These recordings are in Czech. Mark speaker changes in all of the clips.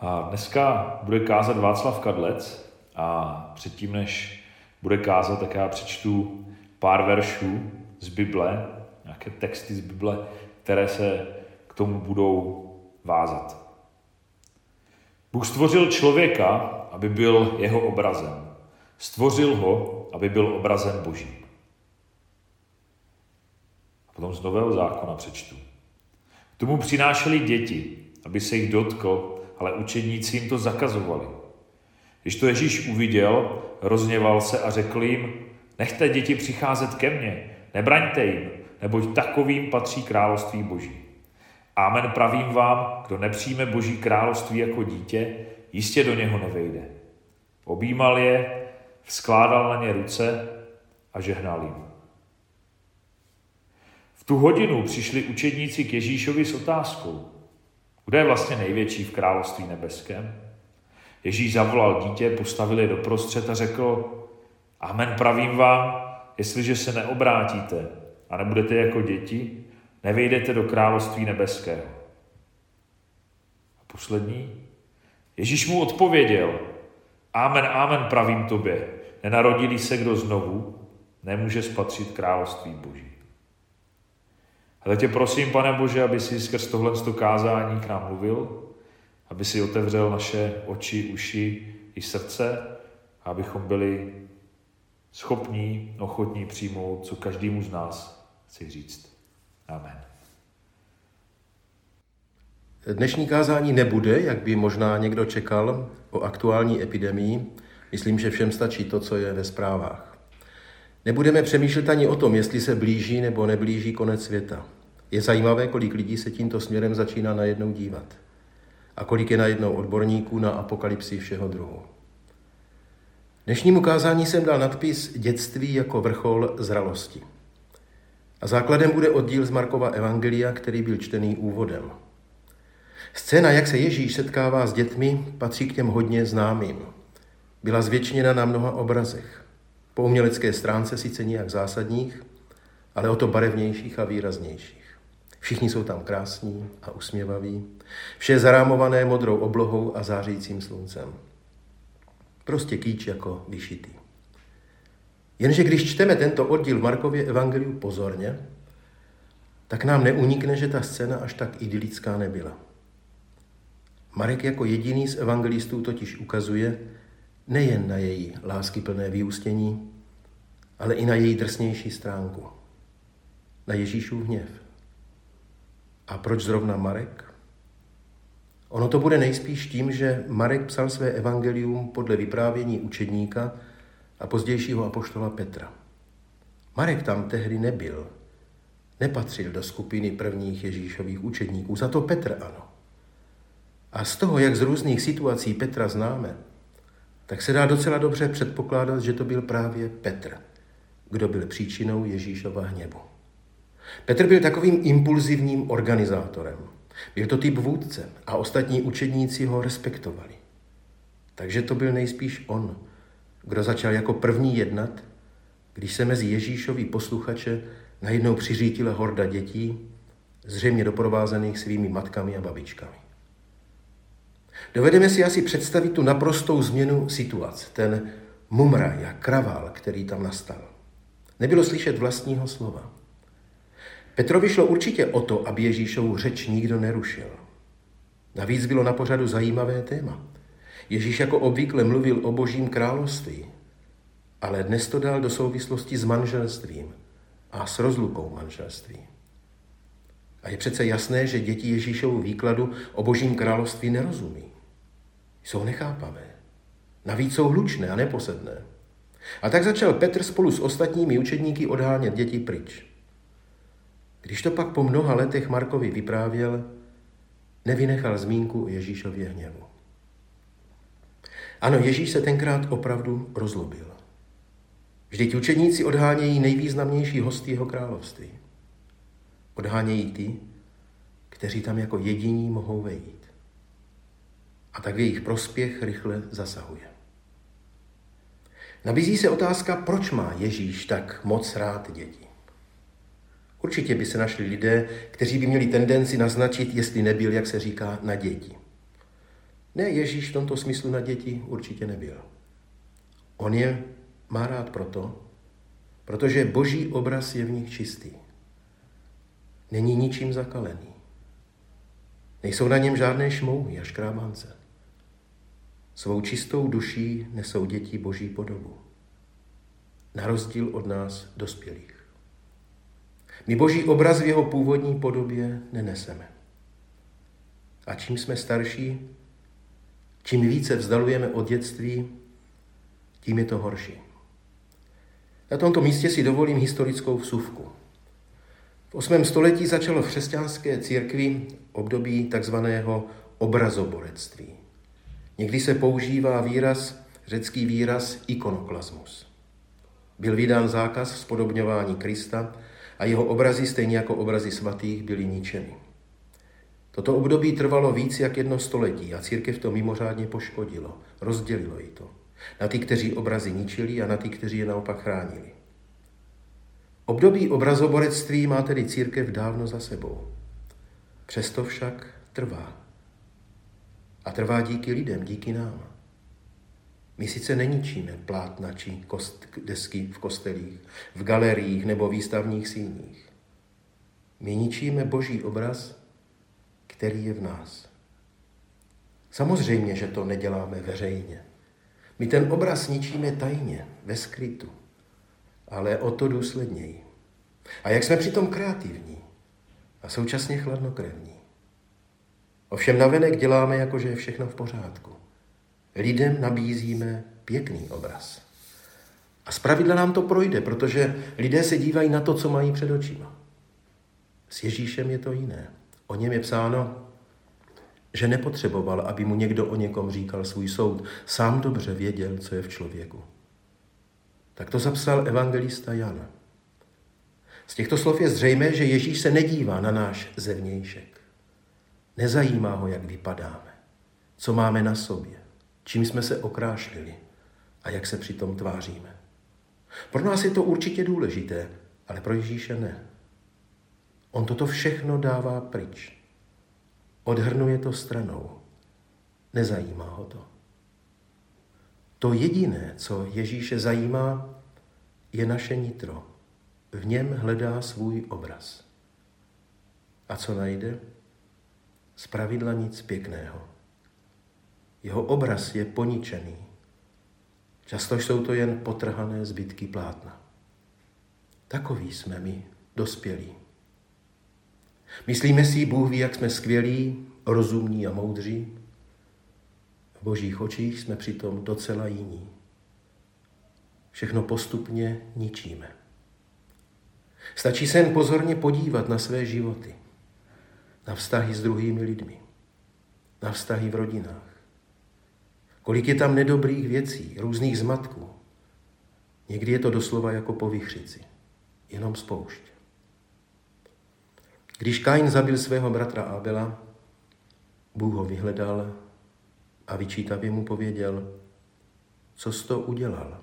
Speaker 1: A dneska bude kázat Václav Kadlec a předtím, než bude kázat, tak já přečtu pár veršů z Bible, nějaké texty z Bible, které se k tomu budou vázat. Bůh stvořil člověka, aby byl jeho obrazem. Stvořil ho, aby byl obrazem Božím. A potom z Nového zákona přečtu. K tomu přinášeli děti, aby se jich dotkl, ale učedníci jim to zakazovali. Když to Ježíš uviděl, rozněval se a řekl jim, nechte děti přicházet ke mně, nebraňte jim, neboť takovým patří království Boží. Amen pravím vám, kdo nepřijme Boží království jako dítě, jistě do něho nevejde. Objímal je, skládal na ně ruce a žehnal jim. V tu hodinu přišli učedníci k Ježíšovi s otázkou, kdo je vlastně největší v království nebeském? Ježíš zavolal dítě, postavil je doprostřed a řekl, Amen pravím vám, jestliže se neobrátíte a nebudete jako děti, nevejdete do království nebeského. A poslední. Ježíš mu odpověděl, Amen, amen pravím tobě, nenarodili se kdo znovu, nemůže spatřit království Boží. A tak tě prosím, pane Bože, aby si skrz tohle kázání k nám mluvil, aby si otevřel naše oči, uši i srdce, a abychom byli schopní, ochotní přijmout, co každému z nás chci říct. Amen.
Speaker 2: Dnešní kázání nebude, jak by možná někdo čekal, o aktuální epidemii. Myslím, že všem stačí to, co je ve zprávách. Nebudeme přemýšlet ani o tom, jestli se blíží nebo neblíží konec světa. Je zajímavé, kolik lidí se tímto směrem začíná najednou dívat. A kolik je najednou odborníků na apokalypsi všeho druhu. Dnešnímu kázání jsem dal nadpis Dětství jako vrchol zralosti. A základem bude oddíl z Markova Evangelia, který byl čtený úvodem. Scéna, jak se Ježíš setkává s dětmi, patří k těm hodně známým. Byla zvětšněna na mnoha obrazech. Po umělecké stránce sice nijak zásadních, ale o to barevnějších a výraznějších. Všichni jsou tam krásní a usměvaví. Vše je zarámované modrou oblohou a zářícím sluncem. Prostě kýč jako vyšitý. Jenže když čteme tento oddíl v Markově evangeliu pozorně, tak nám neunikne, že ta scéna až tak idylická nebyla. Marek jako jediný z evangelistů totiž ukazuje nejen na její láskyplné vyústění, ale i na její drsnější stránku, na Ježíšův hněv. A proč zrovna Marek? Ono to bude nejspíš tím, že Marek psal své evangelium podle vyprávění učedníka a pozdějšího apoštola Petra. Marek tam tehdy nebyl, nepatřil do skupiny prvních Ježíšových učedníků, za to Petr ano. A z toho, jak z různých situací Petra známe, tak se dá docela dobře předpokládat, že to byl právě Petr, kdo byl příčinou Ježíšova hněvu. Petr byl takovým impulzivním organizátorem. Byl to typ vůdce a ostatní učedníci ho respektovali. Takže to byl nejspíš on, kdo začal jako první jednat, když se mezi Ježíšovi posluchače najednou přiřítila horda dětí, zřejmě doprovázených svými matkami a babičkami. Dovedeme si asi představit tu naprostou změnu situace, ten mumraj a kravál, který tam nastal. Nebylo slyšet vlastního slova. Petrovi šlo určitě o to, aby Ježíšovu řeč nikdo nerušil. Navíc bylo na pořadu zajímavé téma. Ježíš jako obvykle mluvil o božím království, ale dnes to dal do souvislosti s manželstvím a s rozlukou manželství. A je přece jasné, že děti Ježíšovu výkladu o božím království nerozumí. Jsou nechápavé. Navíc jsou hlučné a neposedné. A tak začal Petr spolu s ostatními učedníky odhánět děti pryč. Když to pak po mnoha letech Markovi vyprávěl, nevynechal zmínku o Ježíšově hněvu. Ano, Ježíš se tenkrát opravdu rozlobil. Vždyť učeníci odhánějí nejvýznamnější hosty jeho království. Odhánějí ty, kteří tam jako jediní mohou vejít. A tak v jejich prospěch rychle zasahuje. Nabízí se otázka, proč má Ježíš tak moc rád děti. Určitě by se našli lidé, kteří by měli tendenci naznačit, jestli nebyl, jak se říká, na děti. Ne, Ježíš v tomto smyslu na děti určitě nebyl. On je má rád proto, protože boží obraz je v nich čistý. Není ničím zakalený. Nejsou na něm žádné šmouhy a škrábance. Svou čistou duší nesou děti boží podobu. Na rozdíl od nás dospělých. My boží obraz v jeho původní podobě neneseme. A čím jsme starší, čím více vzdalujeme od dětství, tím je to horší. Na tomto místě si dovolím historickou vsuvku. V 8. století začalo v křesťanské církvi období takzvaného obrazoborectví. Někdy se používá výraz, řecký výraz ikonoklasmus. Byl vydán zákaz spodobňování Krista a jeho obrazy, stejně jako obrazy svatých, byly ničeny. Toto období trvalo víc jak jedno století a církev to mimořádně poškodilo, rozdělilo ji to. Na ty, kteří obrazy ničili a na ty, kteří je naopak chránili. Období obrazoborectví má tedy církev dávno za sebou. Přesto však trvá. A trvá díky lidem, díky nám. My sice neničíme plátna či kost, desky v kostelích, v galeriích nebo výstavních síních. My ničíme boží obraz, který je v nás. Samozřejmě, že to neděláme veřejně. My ten obraz ničíme tajně, ve skrytu, ale o to důsledněji. A jak jsme přitom kreativní a současně chladnokrevní. Ovšem navenek děláme, jako že je všechno v pořádku. Lidem nabízíme pěkný obraz. A zpravidla nám to projde, protože lidé se dívají na to, co mají před očima. S Ježíšem je to jiné. O něm je psáno, že nepotřeboval, aby mu někdo o někom říkal svůj soud. Sám dobře věděl, co je v člověku. Tak to zapsal evangelista Jan. Z těchto slov je zřejmé, že Ježíš se nedívá na náš zevnějšek. Nezajímá ho, jak vypadáme, co máme na sobě, čím jsme se okrášlili a jak se přitom tváříme. Pro nás je to určitě důležité, ale pro Ježíše ne. On toto všechno dává pryč. Odhrnuje to stranou. Nezajímá ho to. To jediné, co Ježíše zajímá, je naše nitro. V něm hledá svůj obraz. A co najde? Z pravidla nic pěkného. Jeho obraz je poničený. Často jsou to jen potrhané zbytky plátna. Takový jsme my, dospělí. Myslíme si, Bůh ví, jak jsme skvělí, rozumní a moudří. V božích očích jsme přitom docela jiní. Všechno postupně ničíme. Stačí se jen pozorně podívat na své životy, na vztahy s druhými lidmi, na vztahy v rodinách. Kolik je tam nedobrých věcí, různých zmatků. Někdy je to doslova jako po vychřici, jenom spoušť. Když Kain zabil svého bratra Abela, Bůh ho vyhledal a vyčítavě mu pověděl, co jsi to udělal.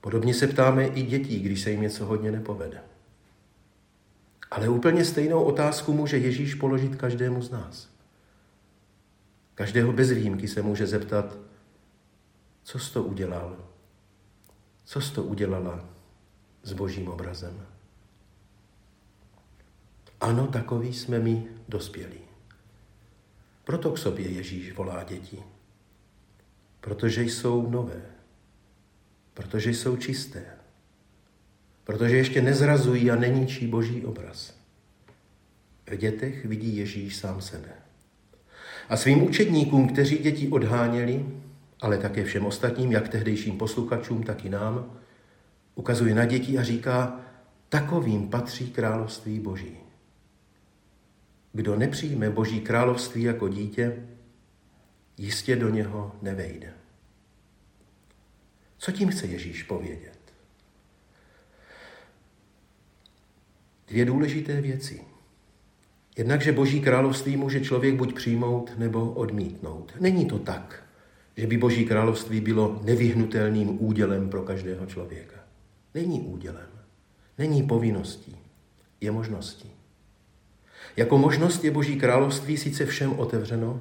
Speaker 2: Podobně se ptáme i dětí, když se jim něco hodně nepovede. Ale úplně stejnou otázku může Ježíš položit každému z nás. Každého bez výjimky se může zeptat, co jsi to udělal? Co jsi to udělala s božím obrazem? Ano, takový jsme my dospělí. Proto k sobě Ježíš volá děti. Protože jsou nové. Protože jsou čisté. Protože ještě nezrazují a neníčí boží obraz. V dětech vidí Ježíš sám sebe. A svým učedníkům, kteří děti odháněli, ale také všem ostatním, jak tehdejším posluchačům, tak i nám, ukazuje na děti a říká, takovým patří království boží. Kdo nepřijme Boží království jako dítě, jistě do něho nevejde. Co tím chce Ježíš povědět? Dvě důležité věci. Jednak, že Boží království může člověk buď přijmout nebo odmítnout. Není to tak, že by Boží království bylo nevyhnutelným údělem pro každého člověka. Není údělem, není povinností, je možností. Jako možnost je Boží království sice všem otevřeno,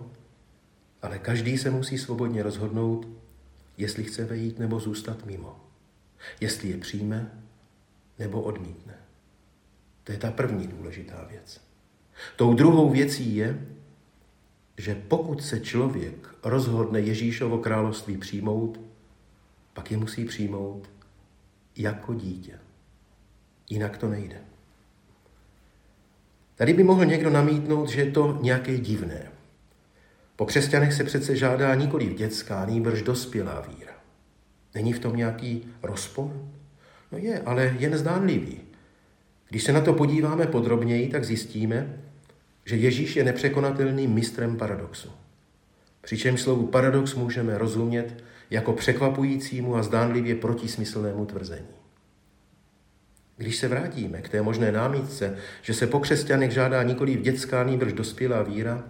Speaker 2: ale každý se musí svobodně rozhodnout, jestli chce vejít nebo zůstat mimo. Jestli je přijme nebo odmítne. To je ta první důležitá věc. Tou druhou věcí je, že pokud se člověk rozhodne Ježíšovo království přijmout, pak je musí přijmout jako dítě. Jinak to nejde. Tady by mohl někdo namítnout, že je to nějaké divné. Po křesťanech se přece žádá nikoli dětská, nýbrž dospělá víra. Není v tom nějaký rozpor? No je, ale jen zdánlivý. Když se na to podíváme podrobněji, tak zjistíme, že Ježíš je nepřekonatelným mistrem paradoxu. Přičemž slovu paradox můžeme rozumět jako překvapujícímu a zdánlivě protismyslnému tvrzení. Když se vrátíme k té možné námitce, že se po křesťanech žádá nikoli dětská, nýbrž dospělá víra,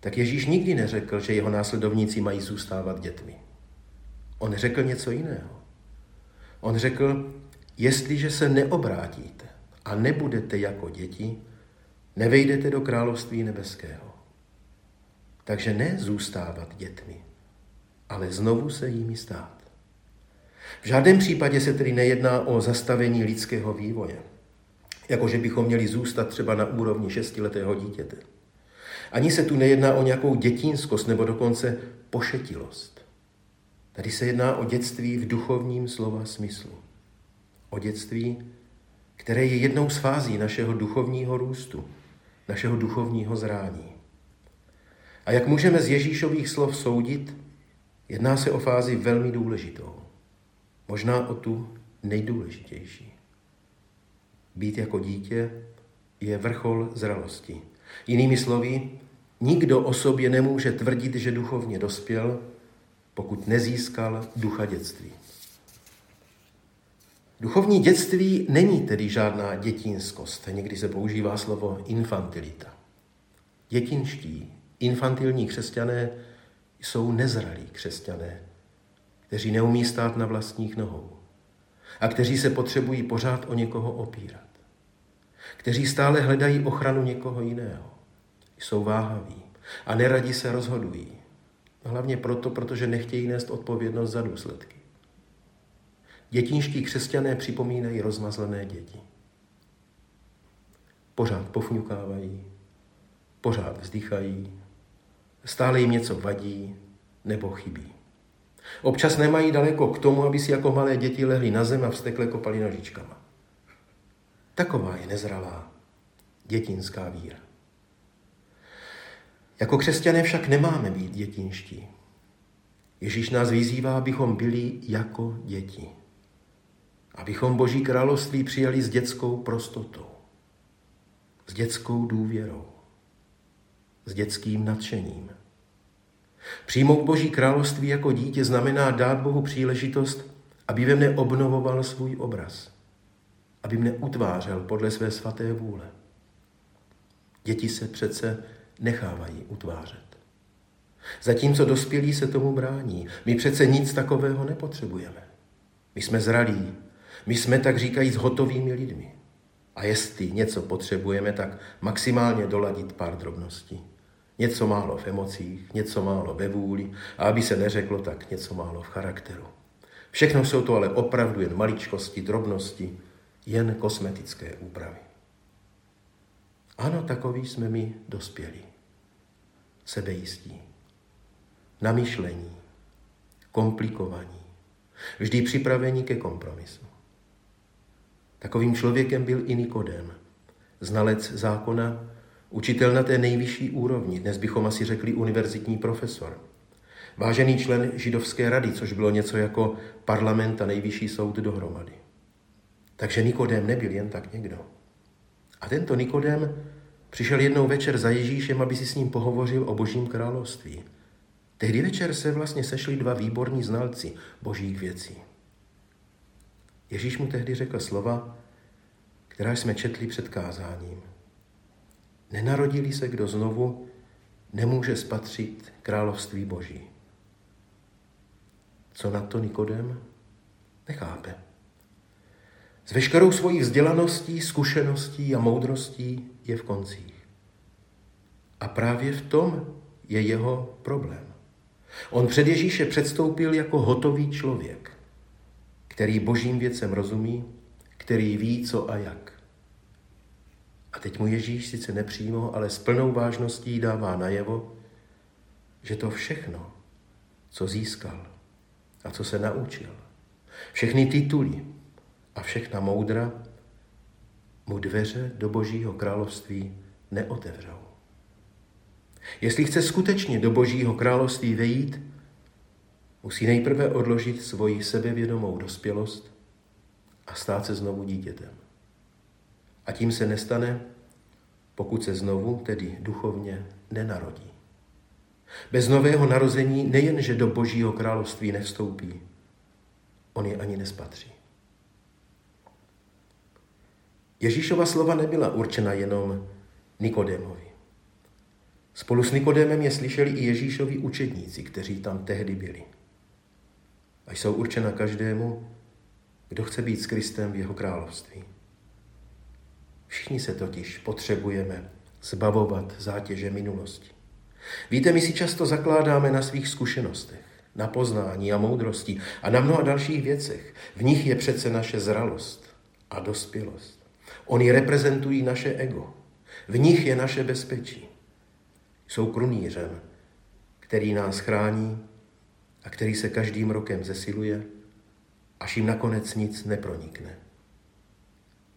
Speaker 2: tak Ježíš nikdy neřekl, že jeho následovníci mají zůstávat dětmi. On řekl něco jiného. On řekl, jestliže se neobrátíte a nebudete jako děti, nevejdete do království nebeského. Takže ne zůstávat dětmi, ale znovu se jimi stát. V žádném případě se tedy nejedná o zastavení lidského vývoje, jakože bychom měli zůstat třeba na úrovni šestiletého dítěte. Ani se tu nejedná o nějakou dětinskost nebo dokonce pošetilost. Tady se jedná o dětství v duchovním slova smyslu. O dětství, které je jednou z fází našeho duchovního růstu, našeho duchovního zrání. A jak můžeme z Ježíšových slov soudit, jedná se o fázi velmi důležitou. Možná o tu nejdůležitější. Být jako dítě je vrchol zralosti. Jinými slovy, nikdo o sobě nemůže tvrdit, že duchovně dospěl, pokud nezískal ducha dětství. Duchovní dětství není tedy žádná dětinskost. Někdy se používá slovo infantilita. Dětinští, infantilní křesťané jsou nezralí křesťané, kteří neumí stát na vlastních nohou a kteří se potřebují pořád o někoho opírat. Kteří stále hledají ochranu někoho jiného. Jsou váhaví a neradi se rozhodují. Hlavně proto, protože nechtějí nést odpovědnost za důsledky. Dětinští křesťané připomínají rozmazlené děti. Pořád pofňukávají, pořád vzdychají, stále jim něco vadí nebo chybí. Občas nemají daleko k tomu, aby si jako malé děti lehli na zem a vstekle kopali nožičkama. Taková je nezralá dětinská víra. Jako křesťané však nemáme být dětinští. Ježíš nás vyzývá, abychom byli jako děti. Abychom Boží království přijali s dětskou prostotou, s dětskou důvěrou, s dětským nadšením. Přijmout Boží království jako dítě znamená dát Bohu příležitost, aby ve mne obnovoval svůj obraz, aby mne utvářel podle své svaté vůle. Děti se přece nechávají utvářet. Zatímco dospělí se tomu brání. My přece nic takového nepotřebujeme. My jsme zralí, my jsme tak říkají s hotovými lidmi. A jestli něco potřebujeme, tak maximálně doladit pár drobností. Něco málo v emocích, něco málo ve vůli a aby se neřeklo, tak něco málo v charakteru. Všechno jsou to ale opravdu jen maličkosti, drobnosti, jen kosmetické úpravy. Ano, takový jsme my dospělí. Sebejistí. Namyšlení. Komplikovaní. Vždy připravení ke kompromisu. Takovým člověkem byl i Nikodem, znalec zákona, učitel na té nejvyšší úrovni, dnes bychom asi řekli univerzitní profesor. Vážený člen židovské rady, což bylo něco jako parlament a nejvyšší soud dohromady. Takže Nikodem nebyl jen tak někdo. A tento Nikodem přišel jednou večer za Ježíšem, aby si s ním pohovořil o božím království. Tehdy večer se vlastně sešli dva výborní znalci božích věcí. Ježíš mu tehdy řekl slova, která jsme četli před kázáním. Nenarodili se kdo znovu, nemůže spatřit království boží. Co na to Nikodem? Nechápe. S veškerou svojí vzdělaností, zkušeností a moudrostí je v koncích. A právě v tom je jeho problém. On před Ježíše předstoupil jako hotový člověk, který božím věcem rozumí, který ví, co a jak. A teď mu Ježíš sice nepřímo, ale s plnou vážností dává najevo, že to všechno, co získal a co se naučil, všechny tituly a všechna moudra, mu dveře do Božího království neotevřou. Jestli chce skutečně do Božího království vejít, musí nejprve odložit svoji sebevědomou dospělost a stát se znovu dítětem. A tím se nestane, pokud se znovu, tedy duchovně, nenarodí. Bez nového narození nejenže do Božího království nevstoupí, on je ani nespatří. Ježíšova slova nebyla určena jenom Nikodémovi. Spolu s Nikodémem je slyšeli i Ježíšovi učedníci, kteří tam tehdy byli. A jsou určena každému, kdo chce být s Kristem v jeho království. Všichni se totiž potřebujeme zbavovat zátěže minulosti. Víte, my si často zakládáme na svých zkušenostech, na poznání a moudrosti a na mnoha dalších věcech. V nich je přece naše zralost a dospělost. Oni reprezentují naše ego. V nich je naše bezpečí. Jsou krunýřem, který nás chrání a který se každým rokem zesiluje, až jim nakonec nic nepronikne.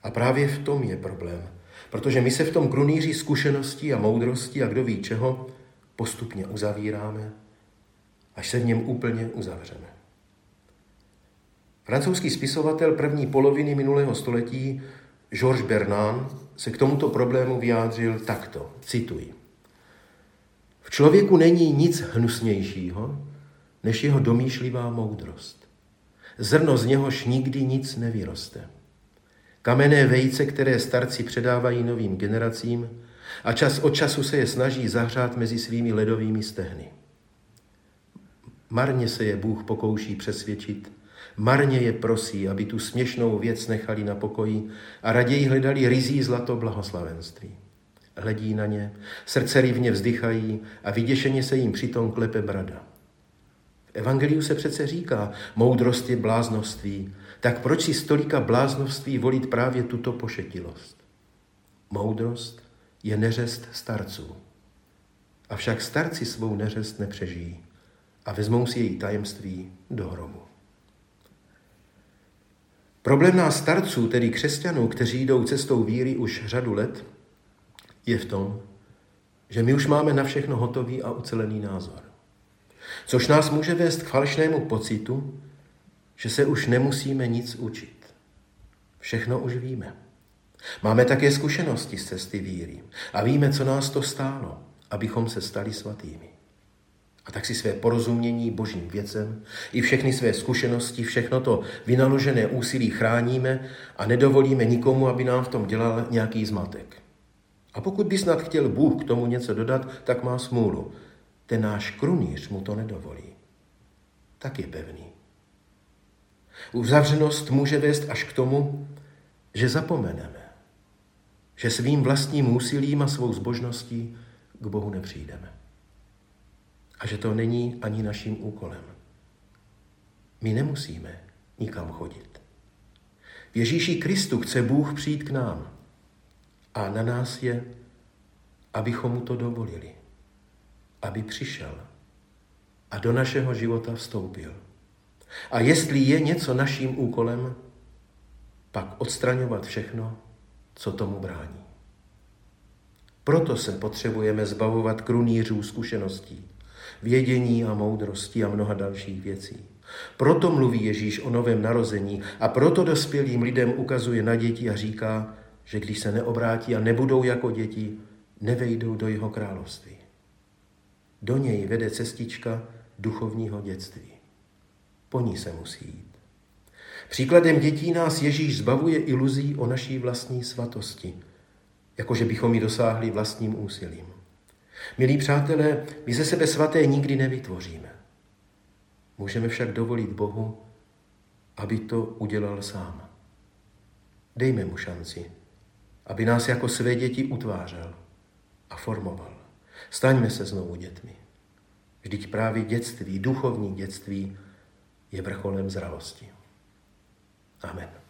Speaker 2: A právě v tom je problém, protože my se v tom krunýři zkušeností a moudrosti a kdo ví čeho postupně uzavíráme, až se v něm úplně uzavřeme. Francouzský spisovatel první poloviny minulého století Georges Bernard se k tomuto problému vyjádřil takto, cituji. V člověku není nic hnusnějšího, než jeho domýšlivá moudrost. Zrno z něhož nikdy nic nevyroste. Kamenné vejce, které starci předávají novým generacím a čas od času se je snaží zahřát mezi svými ledovými stehny. Marně se je Bůh pokouší přesvědčit, marně je prosí, aby tu směšnou věc nechali na pokoji a raději hledali rizí zlato blahoslavenství. Hledí na ně, srdce rivně vzdychají a vyděšeně se jim přitom klepe brada. Evangeliu se přece říká, moudrost je bláznoství, tak proč si stolika bláznoství volit právě tuto pošetilost? Moudrost je neřest starců. Avšak starci svou neřest nepřežijí a vezmou si její tajemství do hrobu. Problém nás starců, tedy křesťanů, kteří jdou cestou víry už řadu let, je v tom, že my už máme na všechno hotový a ucelený názor. Což nás může vést k falešnému pocitu, že se už nemusíme nic učit. Všechno už víme. Máme také zkušenosti z cesty víry a víme, co nás to stálo, abychom se stali svatými. A tak si své porozumění božím věcem i všechny své zkušenosti, všechno to vynaložené úsilí chráníme a nedovolíme nikomu, aby nám v tom dělal nějaký zmatek. A pokud by snad chtěl Bůh k tomu něco dodat, tak má smůlu. Ten náš krunýř mu to nedovolí. Tak je pevný. Uzavřenost může vést až k tomu, že zapomeneme, že svým vlastním úsilím a svou zbožností k Bohu nepřijdeme. A že to není ani naším úkolem. My nemusíme nikam chodit. V Ježíši Kristu chce Bůh přijít k nám. A na nás je, abychom mu to dovolili. Aby přišel a do našeho života vstoupil. A jestli je něco naším úkolem, pak odstraňovat všechno, co tomu brání. Proto se potřebujeme zbavovat krunýřů zkušeností, vědění a moudrosti a mnoha dalších věcí. Proto mluví Ježíš o novém narození a proto dospělým lidem ukazuje na děti a říká, že když se neobrátí a nebudou jako děti, nevejdou do jeho království. Do něj vede cestička duchovního dětství. Po ní se musí jít. Příkladem dětí nás Ježíš zbavuje iluzí o naší vlastní svatosti, jakože bychom ji dosáhli vlastním úsilím. Milí přátelé, my ze sebe svaté nikdy nevytvoříme. Můžeme však dovolit Bohu, aby to udělal sám. Dejme mu šanci, aby nás jako své děti utvářel a formoval. Staňme se znovu dětmi. Vždyť právě dětství, duchovní dětství je vrcholem zralosti. Amen.